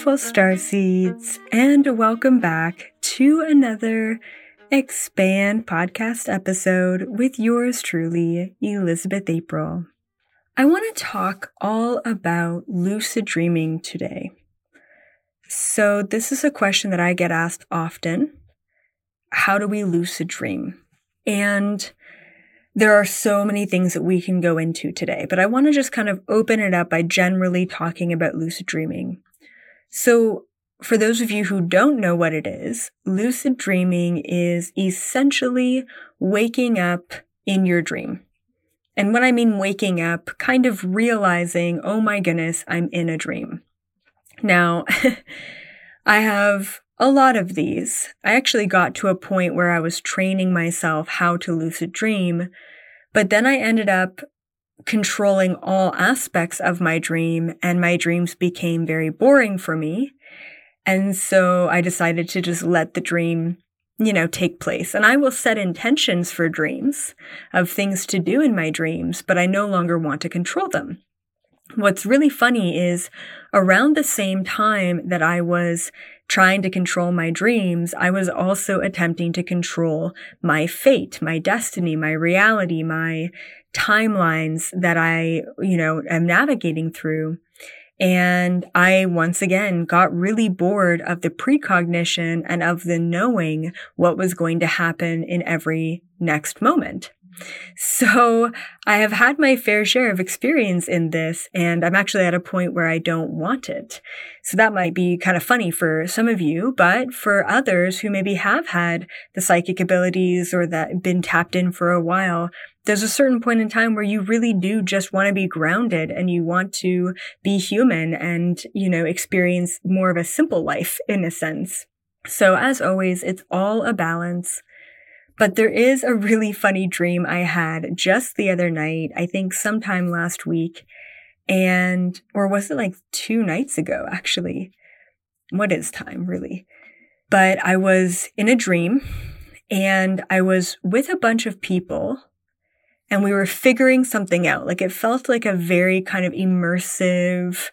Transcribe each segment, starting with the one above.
Beautiful star seeds, and welcome back to another Expand podcast episode with yours truly, Elizabeth April. I want to talk all about lucid dreaming today. So, this is a question that I get asked often. How do we lucid dream? And there are so many things that we can go into today, but I want to just kind of open it up by generally talking about lucid dreaming. So, for those of you who don't know what it is, lucid dreaming is essentially waking up in your dream. And when I mean waking up, kind of realizing, oh my goodness, I'm in a dream. Now, I have a lot of these. I actually got to a point where I was training myself how to lucid dream, but then I ended up controlling all aspects of my dream and my dreams became very boring for me. And so I decided to just let the dream, you know, take place. And I will set intentions for dreams of things to do in my dreams, but I no longer want to control them. What's really funny is around the same time that I was trying to control my dreams, I was also attempting to control my fate, my destiny, my reality, my timelines that I, you know, am navigating through. And I once again got really bored of the precognition and of the knowing what was going to happen in every next moment. So I have had my fair share of experience in this, and I'm actually at a point where I don't want it. So that might be kind of funny for some of you, but for others who maybe have had the psychic abilities or that been tapped in for a while, there's a certain point in time where you really do just want to be grounded and you want to be human and, you know, experience more of a simple life in a sense. So as always, it's all a balance. But there is a really funny dream I had just the other night, I think sometime last week. And, or was it like two nights ago, actually? What is time, really? But I was in a dream and I was with a bunch of people and we were figuring something out. Like it felt like a very kind of immersive,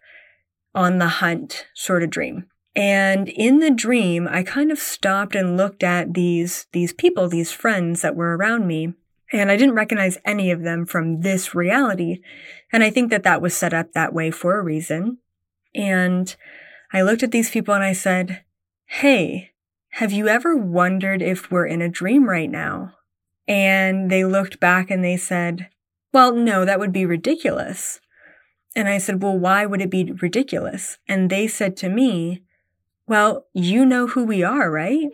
on the hunt sort of dream. And in the dream, I kind of stopped and looked at these, these people, these friends that were around me. And I didn't recognize any of them from this reality. And I think that that was set up that way for a reason. And I looked at these people and I said, Hey, have you ever wondered if we're in a dream right now? And they looked back and they said, Well, no, that would be ridiculous. And I said, Well, why would it be ridiculous? And they said to me, well, you know who we are, right?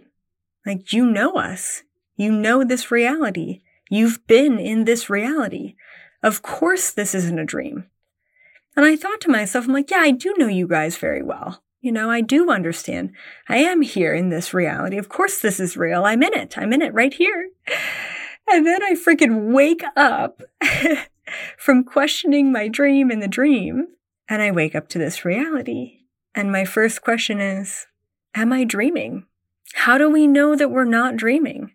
Like, you know us. You know this reality. You've been in this reality. Of course, this isn't a dream. And I thought to myself, I'm like, yeah, I do know you guys very well. You know, I do understand. I am here in this reality. Of course, this is real. I'm in it. I'm in it right here. And then I freaking wake up from questioning my dream in the dream, and I wake up to this reality. And my first question is, Am I dreaming? How do we know that we're not dreaming?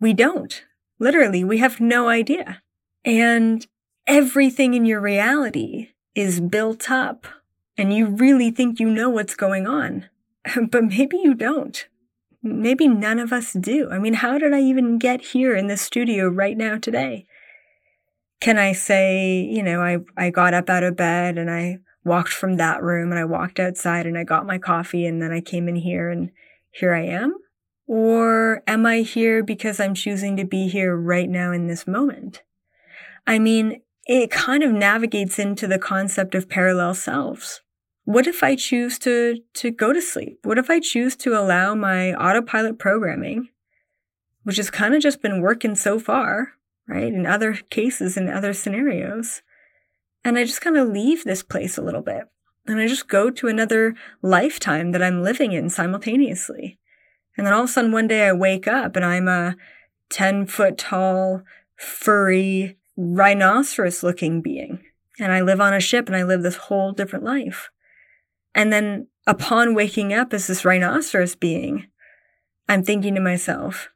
We don't. Literally, we have no idea. And everything in your reality is built up, and you really think you know what's going on. But maybe you don't. Mm-hmm. Maybe none of us do. I mean, how did I even get here in the studio right now today? Can I say, you know, I, I got up out of bed and I walked from that room and I walked outside and I got my coffee and then I came in here and here I am? Or am I here because I'm choosing to be here right now in this moment? I mean, it kind of navigates into the concept of parallel selves. What if I choose to, to go to sleep? What if I choose to allow my autopilot programming, which has kind of just been working so far, right? In other cases, in other scenarios, and I just kind of leave this place a little bit. And I just go to another lifetime that I'm living in simultaneously. And then all of a sudden one day I wake up and I'm a 10 foot tall, furry, rhinoceros looking being. And I live on a ship and I live this whole different life. And then upon waking up as this rhinoceros being, I'm thinking to myself,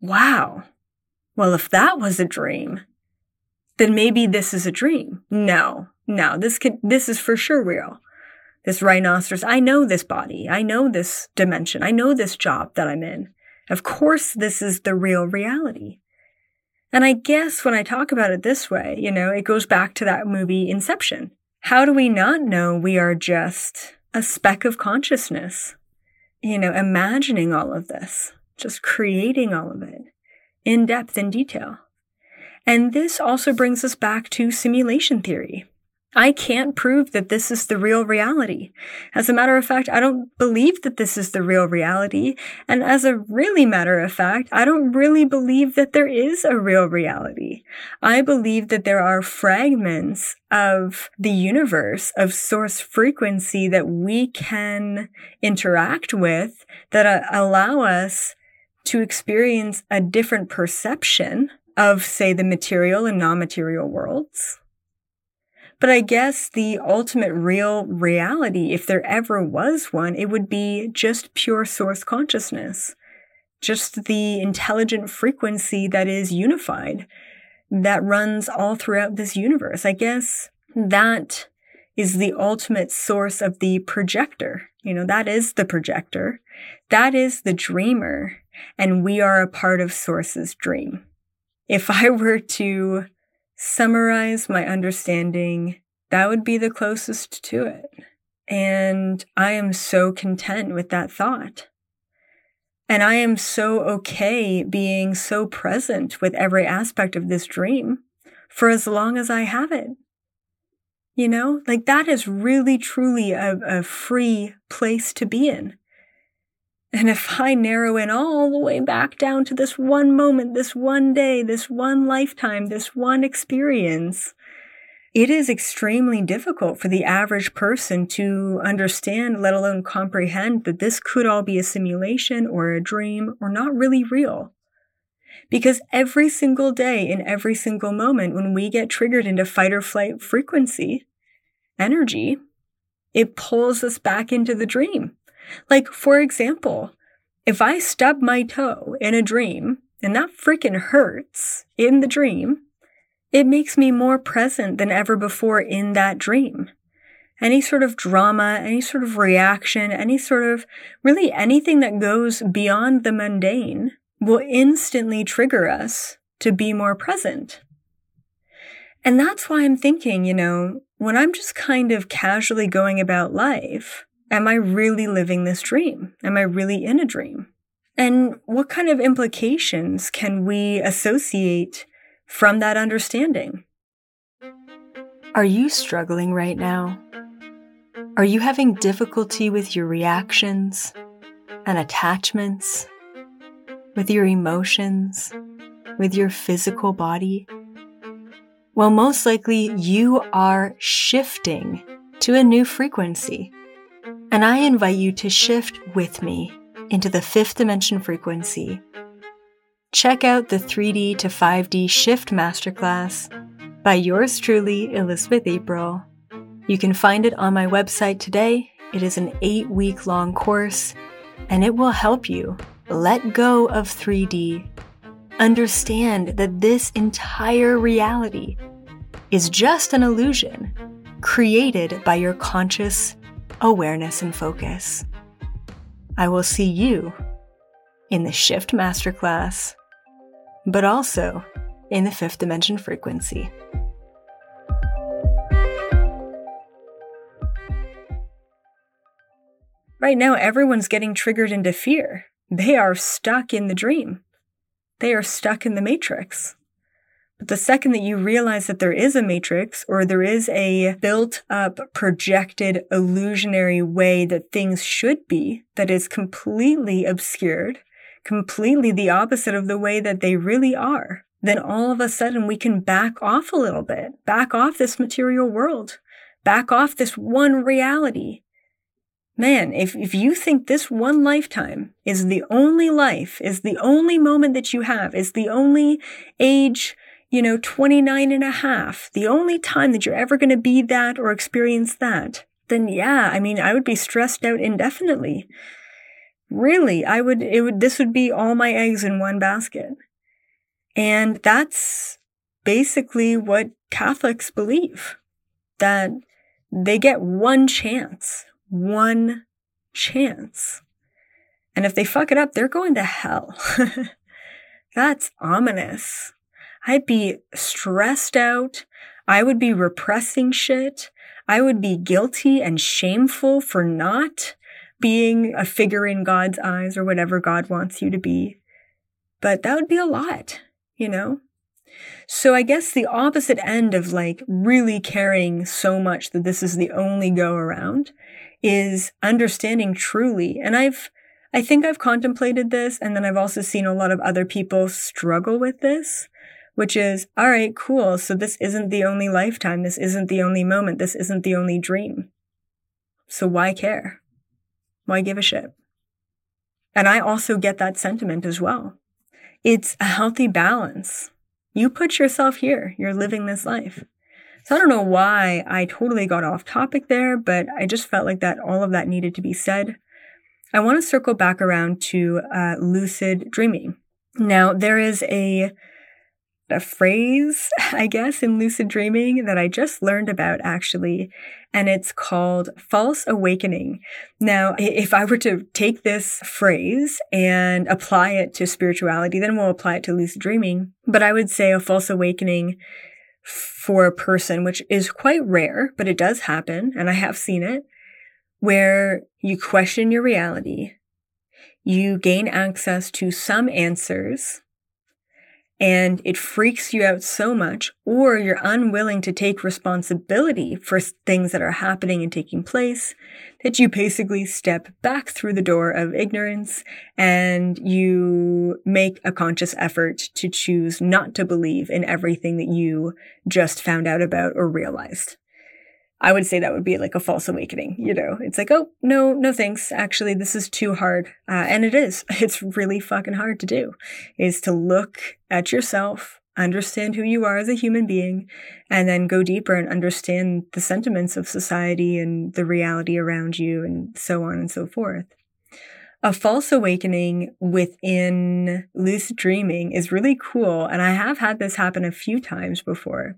wow, well, if that was a dream, then maybe this is a dream. No, no, this could, this is for sure real. This rhinoceros, I know this body. I know this dimension. I know this job that I'm in. Of course, this is the real reality. And I guess when I talk about it this way, you know, it goes back to that movie Inception. How do we not know we are just a speck of consciousness? You know, imagining all of this, just creating all of it in depth and detail. And this also brings us back to simulation theory. I can't prove that this is the real reality. As a matter of fact, I don't believe that this is the real reality. And as a really matter of fact, I don't really believe that there is a real reality. I believe that there are fragments of the universe of source frequency that we can interact with that uh, allow us to experience a different perception of, say, the material and non-material worlds but I guess the ultimate real reality, if there ever was one, it would be just pure source consciousness. Just the intelligent frequency that is unified, that runs all throughout this universe. I guess that is the ultimate source of the projector. You know, that is the projector. That is the dreamer. And we are a part of Source's dream. If I were to summarize my understanding, that would be the closest to it. And I am so content with that thought. And I am so okay being so present with every aspect of this dream for as long as I have it. You know, like that is really truly a, a free place to be in. And if I narrow in all the way back down to this one moment, this one day, this one lifetime, this one experience, it is extremely difficult for the average person to understand, let alone comprehend that this could all be a simulation or a dream or not really real. Because every single day in every single moment, when we get triggered into fight or flight frequency, energy, it pulls us back into the dream. Like, for example, if I stub my toe in a dream and that freaking hurts in the dream, it makes me more present than ever before in that dream. Any sort of drama, any sort of reaction, any sort of really anything that goes beyond the mundane will instantly trigger us to be more present. And that's why I'm thinking, you know, when I'm just kind of casually going about life, Am I really living this dream? Am I really in a dream? And what kind of implications can we associate from that understanding? Are you struggling right now? Are you having difficulty with your reactions and attachments, with your emotions, with your physical body? Well, most likely you are shifting to a new frequency and I invite you to shift with me into the fifth dimension frequency. Check out the 3D to 5D Shift Masterclass by yours truly, Elizabeth April. You can find it on my website today. It is an eight week long course, and it will help you let go of 3D. Understand that this entire reality is just an illusion created by your conscious awareness, and focus. I will see you in the Shift Masterclass, but also in the fifth dimension frequency. Right now, everyone's getting triggered into fear. They are stuck in the dream. They are stuck in the matrix. But the second that you realize that there is a matrix or there is a built up, projected, illusionary way that things should be that is completely obscured, completely the opposite of the way that they really are, then all of a sudden we can back off a little bit, back off this material world, back off this one reality. Man, if, if you think this one lifetime is the only life, is the only moment that you have, is the only age, you know, 29 and a half, the only time that you're ever going to be that or experience that, then yeah, I mean, I would be stressed out indefinitely. Really, I would, it would, this would be all my eggs in one basket. And that's basically what Catholics believe. that they get one chance, one chance. And if they fuck it up, they're going to hell. That's ominous. I'd be stressed out. I would be repressing shit. I would be guilty and shameful for not being a figure in God's eyes or whatever God wants you to be. But that would be a lot, you know? So I guess the opposite end of like really caring so much that this is the only go around is understanding truly. And I've, I think I've contemplated this and then I've also seen a lot of other people struggle with this, which is, all right, cool. So this isn't the only lifetime. This isn't the only moment. This isn't the only dream. So why care? Why give a shit? And I also get that sentiment as well. It's a healthy balance you put yourself here. You're living this life. So I don't know why I totally got off topic there, but I just felt like that all of that needed to be said. I want to circle back around to uh, lucid dreaming. Now, there is a a phrase, I guess, in lucid dreaming that I just learned about actually, and it's called false awakening. Now, if I were to take this phrase and apply it to spirituality, then we'll apply it to lucid dreaming. But I would say a false awakening for a person, which is quite rare, but it does happen, and I have seen it, where you question your reality, you gain access to some answers and it freaks you out so much, or you're unwilling to take responsibility for things that are happening and taking place, that you basically step back through the door of ignorance and you make a conscious effort to choose not to believe in everything that you just found out about or realized. I would say that would be like a false awakening. You know, it's like, oh, no, no thanks. Actually, this is too hard. Uh, and it is. It's really fucking hard to do is to look at yourself, understand who you are as a human being, and then go deeper and understand the sentiments of society and the reality around you and so on and so forth. A false awakening within lucid dreaming is really cool. And I have had this happen a few times before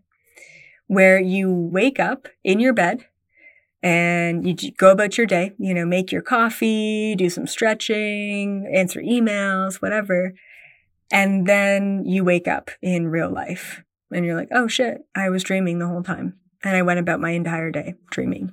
where you wake up in your bed and you go about your day, you know, make your coffee, do some stretching, answer emails, whatever. And then you wake up in real life and you're like, oh shit, I was dreaming the whole time. And I went about my entire day dreaming.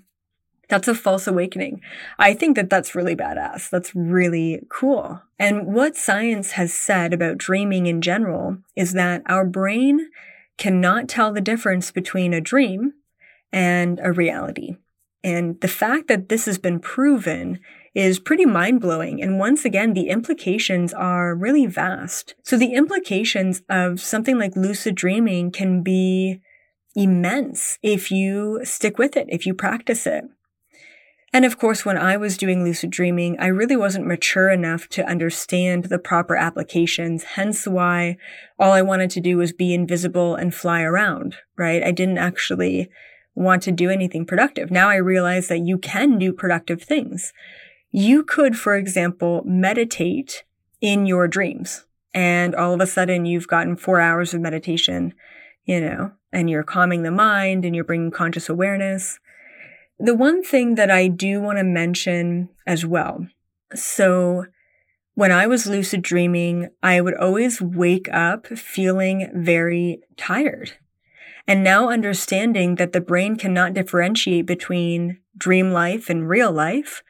That's a false awakening. I think that that's really badass. That's really cool. And what science has said about dreaming in general is that our brain cannot tell the difference between a dream and a reality. And the fact that this has been proven is pretty mind blowing. And once again, the implications are really vast. So the implications of something like lucid dreaming can be immense if you stick with it, if you practice it. And of course, when I was doing lucid dreaming, I really wasn't mature enough to understand the proper applications. Hence why all I wanted to do was be invisible and fly around, right? I didn't actually want to do anything productive. Now I realize that you can do productive things. You could, for example, meditate in your dreams and all of a sudden you've gotten four hours of meditation, you know, and you're calming the mind and you're bringing conscious awareness. The one thing that I do want to mention as well. So when I was lucid dreaming, I would always wake up feeling very tired. And now understanding that the brain cannot differentiate between dream life and real life,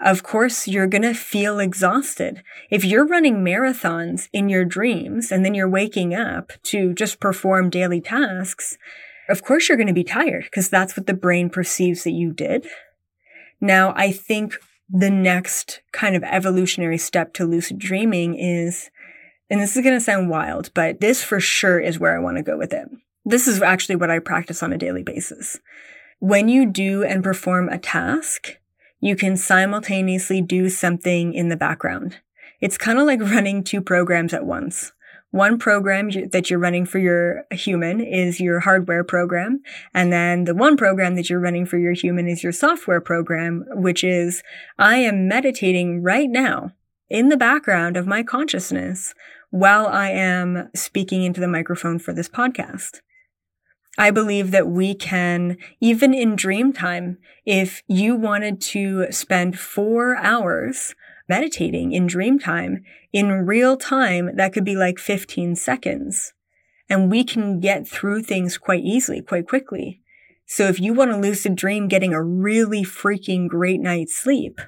of course, you're going to feel exhausted. If you're running marathons in your dreams and then you're waking up to just perform daily tasks, of course you're going to be tired because that's what the brain perceives that you did. Now, I think the next kind of evolutionary step to lucid dreaming is, and this is going to sound wild, but this for sure is where I want to go with it. This is actually what I practice on a daily basis. When you do and perform a task, you can simultaneously do something in the background. It's kind of like running two programs at once. One program that you're running for your human is your hardware program. And then the one program that you're running for your human is your software program, which is I am meditating right now in the background of my consciousness while I am speaking into the microphone for this podcast. I believe that we can, even in dream time, if you wanted to spend four hours meditating in dream time, in real time, that could be like 15 seconds. And we can get through things quite easily, quite quickly. So if you want to lucid dream getting a really freaking great night's sleep,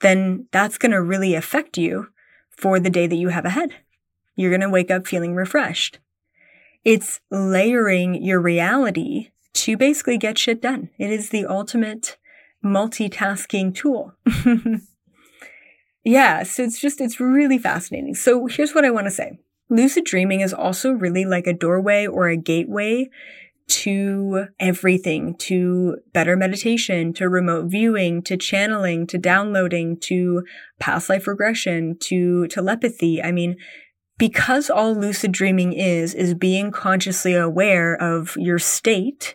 then that's going to really affect you for the day that you have ahead. You're going to wake up feeling refreshed. It's layering your reality to basically get shit done. It is the ultimate multitasking tool. yeah, so it's just, it's really fascinating. So here's what I want to say. Lucid dreaming is also really like a doorway or a gateway to everything, to better meditation, to remote viewing, to channeling, to downloading, to past life regression, to telepathy. I mean, because all lucid dreaming is, is being consciously aware of your state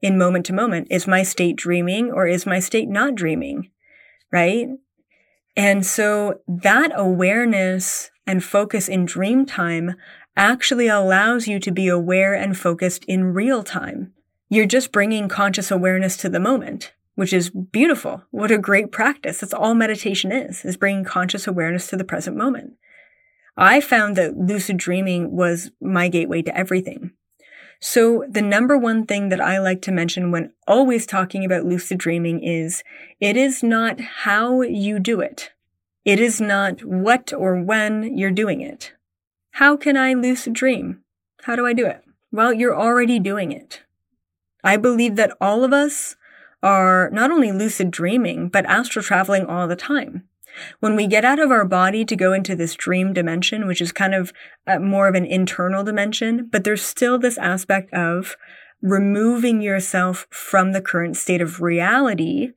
in moment to moment. Is my state dreaming or is my state not dreaming? Right? And so that awareness and focus in dream time actually allows you to be aware and focused in real time. You're just bringing conscious awareness to the moment, which is beautiful. What a great practice. That's all meditation is, is bringing conscious awareness to the present moment. I found that lucid dreaming was my gateway to everything. So the number one thing that I like to mention when always talking about lucid dreaming is it is not how you do it. It is not what or when you're doing it. How can I lucid dream? How do I do it? Well, you're already doing it. I believe that all of us are not only lucid dreaming, but astral traveling all the time. When we get out of our body to go into this dream dimension, which is kind of uh, more of an internal dimension, but there's still this aspect of removing yourself from the current state of reality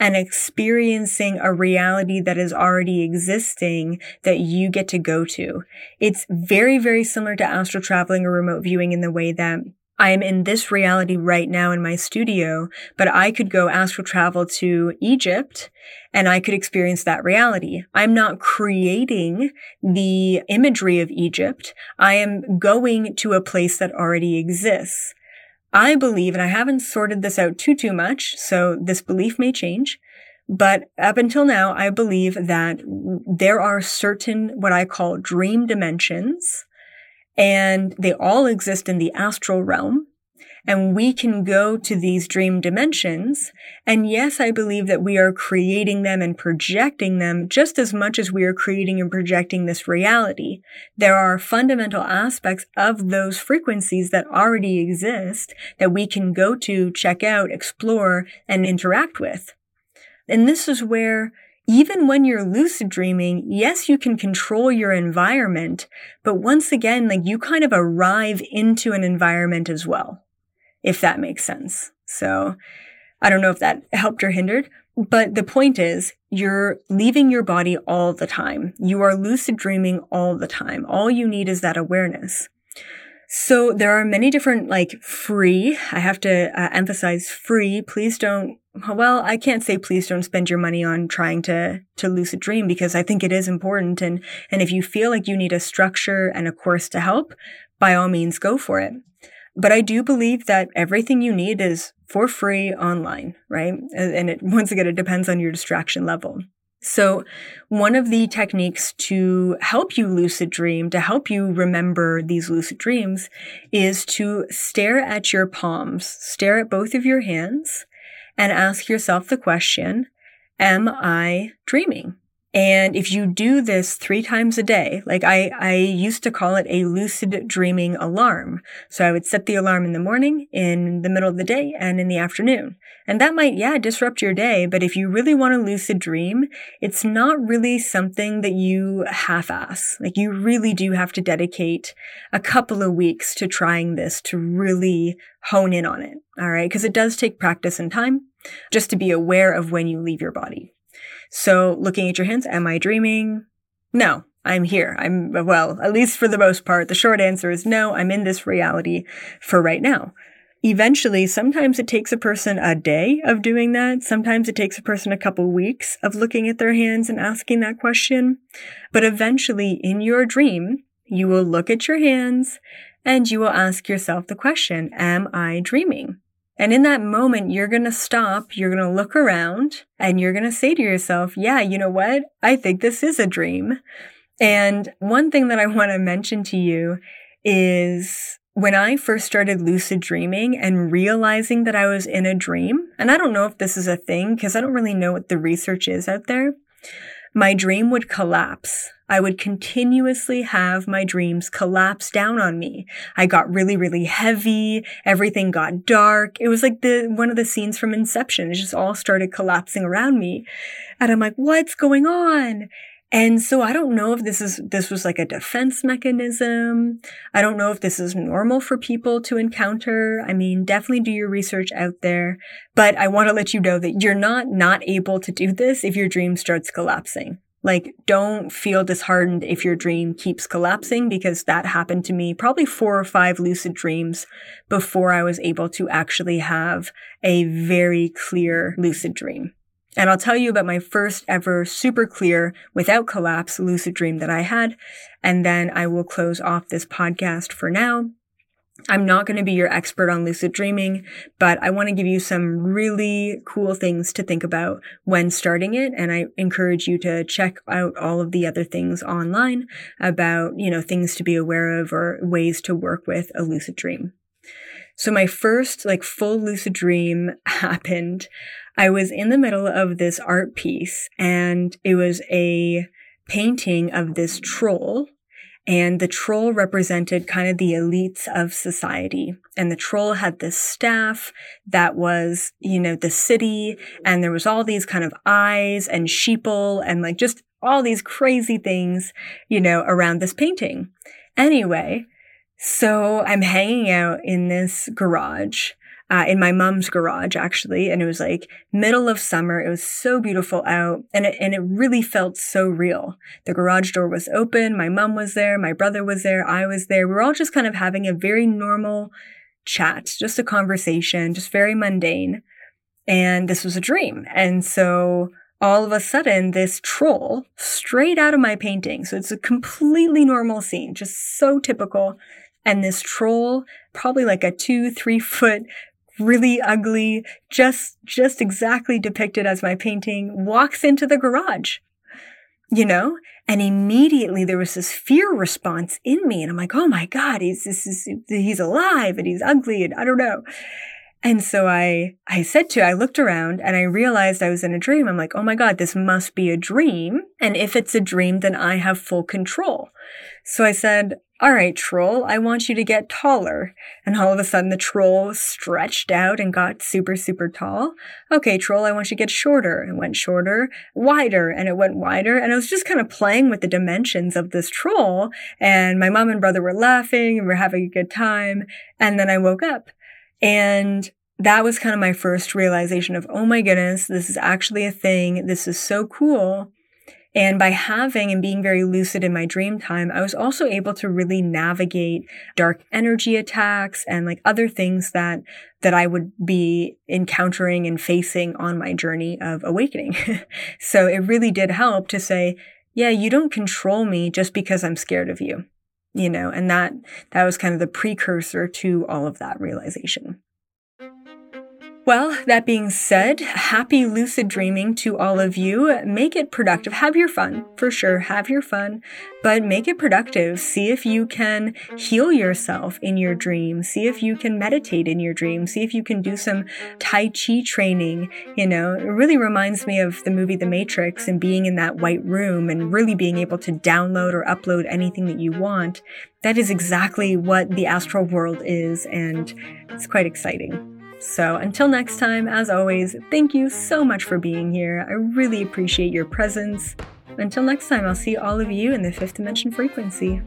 and experiencing a reality that is already existing that you get to go to. It's very, very similar to astral traveling or remote viewing in the way that I am in this reality right now in my studio, but I could go astral travel to Egypt and I could experience that reality. I'm not creating the imagery of Egypt. I am going to a place that already exists. I believe, and I haven't sorted this out too, too much, so this belief may change, but up until now, I believe that there are certain what I call dream dimensions and they all exist in the astral realm. And we can go to these dream dimensions. And yes, I believe that we are creating them and projecting them just as much as we are creating and projecting this reality. There are fundamental aspects of those frequencies that already exist that we can go to, check out, explore, and interact with. And this is where even when you're lucid dreaming, yes, you can control your environment, but once again, like you kind of arrive into an environment as well, if that makes sense. So I don't know if that helped or hindered, but the point is you're leaving your body all the time. You are lucid dreaming all the time. All you need is that awareness. So there are many different like free, I have to uh, emphasize free. Please don't well, I can't say please don't spend your money on trying to to lucid dream because I think it is important and and if you feel like you need a structure and a course to help, by all means go for it. But I do believe that everything you need is for free online, right? And it once again it depends on your distraction level. So one of the techniques to help you lucid dream, to help you remember these lucid dreams is to stare at your palms, stare at both of your hands and ask yourself the question, am I dreaming? And if you do this three times a day, like I, I used to call it a lucid dreaming alarm. So I would set the alarm in the morning, in the middle of the day, and in the afternoon. And that might, yeah, disrupt your day. But if you really want to lucid dream, it's not really something that you half ass. Like you really do have to dedicate a couple of weeks to trying this to really hone in on it. All right. Cause it does take practice and time just to be aware of when you leave your body. So looking at your hands, am I dreaming? No, I'm here. I'm, well, at least for the most part, the short answer is no, I'm in this reality for right now. Eventually, sometimes it takes a person a day of doing that. Sometimes it takes a person a couple weeks of looking at their hands and asking that question. But eventually, in your dream, you will look at your hands and you will ask yourself the question, am I dreaming? And in that moment, you're going to stop, you're going to look around, and you're going to say to yourself, yeah, you know what? I think this is a dream. And one thing that I want to mention to you is when I first started lucid dreaming and realizing that I was in a dream, and I don't know if this is a thing because I don't really know what the research is out there, my dream would collapse. I would continuously have my dreams collapse down on me. I got really, really heavy. Everything got dark. It was like the, one of the scenes from Inception. It just all started collapsing around me. And I'm like, what's going on? And so I don't know if this is, this was like a defense mechanism. I don't know if this is normal for people to encounter. I mean, definitely do your research out there, but I want to let you know that you're not not able to do this if your dream starts collapsing. Like, don't feel disheartened if your dream keeps collapsing because that happened to me probably four or five lucid dreams before I was able to actually have a very clear lucid dream. And I'll tell you about my first ever super clear, without collapse lucid dream that I had. And then I will close off this podcast for now. I'm not going to be your expert on lucid dreaming, but I want to give you some really cool things to think about when starting it. And I encourage you to check out all of the other things online about, you know, things to be aware of or ways to work with a lucid dream. So my first like full lucid dream happened I was in the middle of this art piece and it was a painting of this troll. And the troll represented kind of the elites of society. And the troll had this staff that was, you know, the city. And there was all these kind of eyes and sheeple and like just all these crazy things, you know, around this painting. Anyway, so I'm hanging out in this garage uh, in my mom's garage actually, and it was like middle of summer. It was so beautiful out, and it and it really felt so real. The garage door was open. My mom was there. My brother was there. I was there. We were all just kind of having a very normal chat, just a conversation, just very mundane. And this was a dream. And so all of a sudden, this troll straight out of my painting. So it's a completely normal scene, just so typical. And this troll, probably like a two, three foot really ugly, just, just exactly depicted as my painting, walks into the garage, you know? And immediately there was this fear response in me. And I'm like, oh my God, he's, this is, he's alive and he's ugly and I don't know. And so I, I said to, I looked around and I realized I was in a dream. I'm like, oh my God, this must be a dream. And if it's a dream, then I have full control. So I said, all right, troll, I want you to get taller. And all of a sudden the troll stretched out and got super, super tall. Okay, troll, I want you to get shorter. And went shorter, wider, and it went wider. And I was just kind of playing with the dimensions of this troll. And my mom and brother were laughing and we are having a good time. And then I woke up and that was kind of my first realization of, oh my goodness, this is actually a thing. This is so cool. And by having and being very lucid in my dream time, I was also able to really navigate dark energy attacks and like other things that, that I would be encountering and facing on my journey of awakening. so it really did help to say, yeah, you don't control me just because I'm scared of you. You know, and that, that was kind of the precursor to all of that realization. Well, that being said, happy lucid dreaming to all of you. Make it productive. Have your fun, for sure. Have your fun, but make it productive. See if you can heal yourself in your dream. See if you can meditate in your dream. See if you can do some Tai Chi training. You know, it really reminds me of the movie The Matrix and being in that white room and really being able to download or upload anything that you want. That is exactly what the astral world is, and it's quite exciting. So until next time, as always, thank you so much for being here. I really appreciate your presence. Until next time, I'll see all of you in the fifth dimension frequency.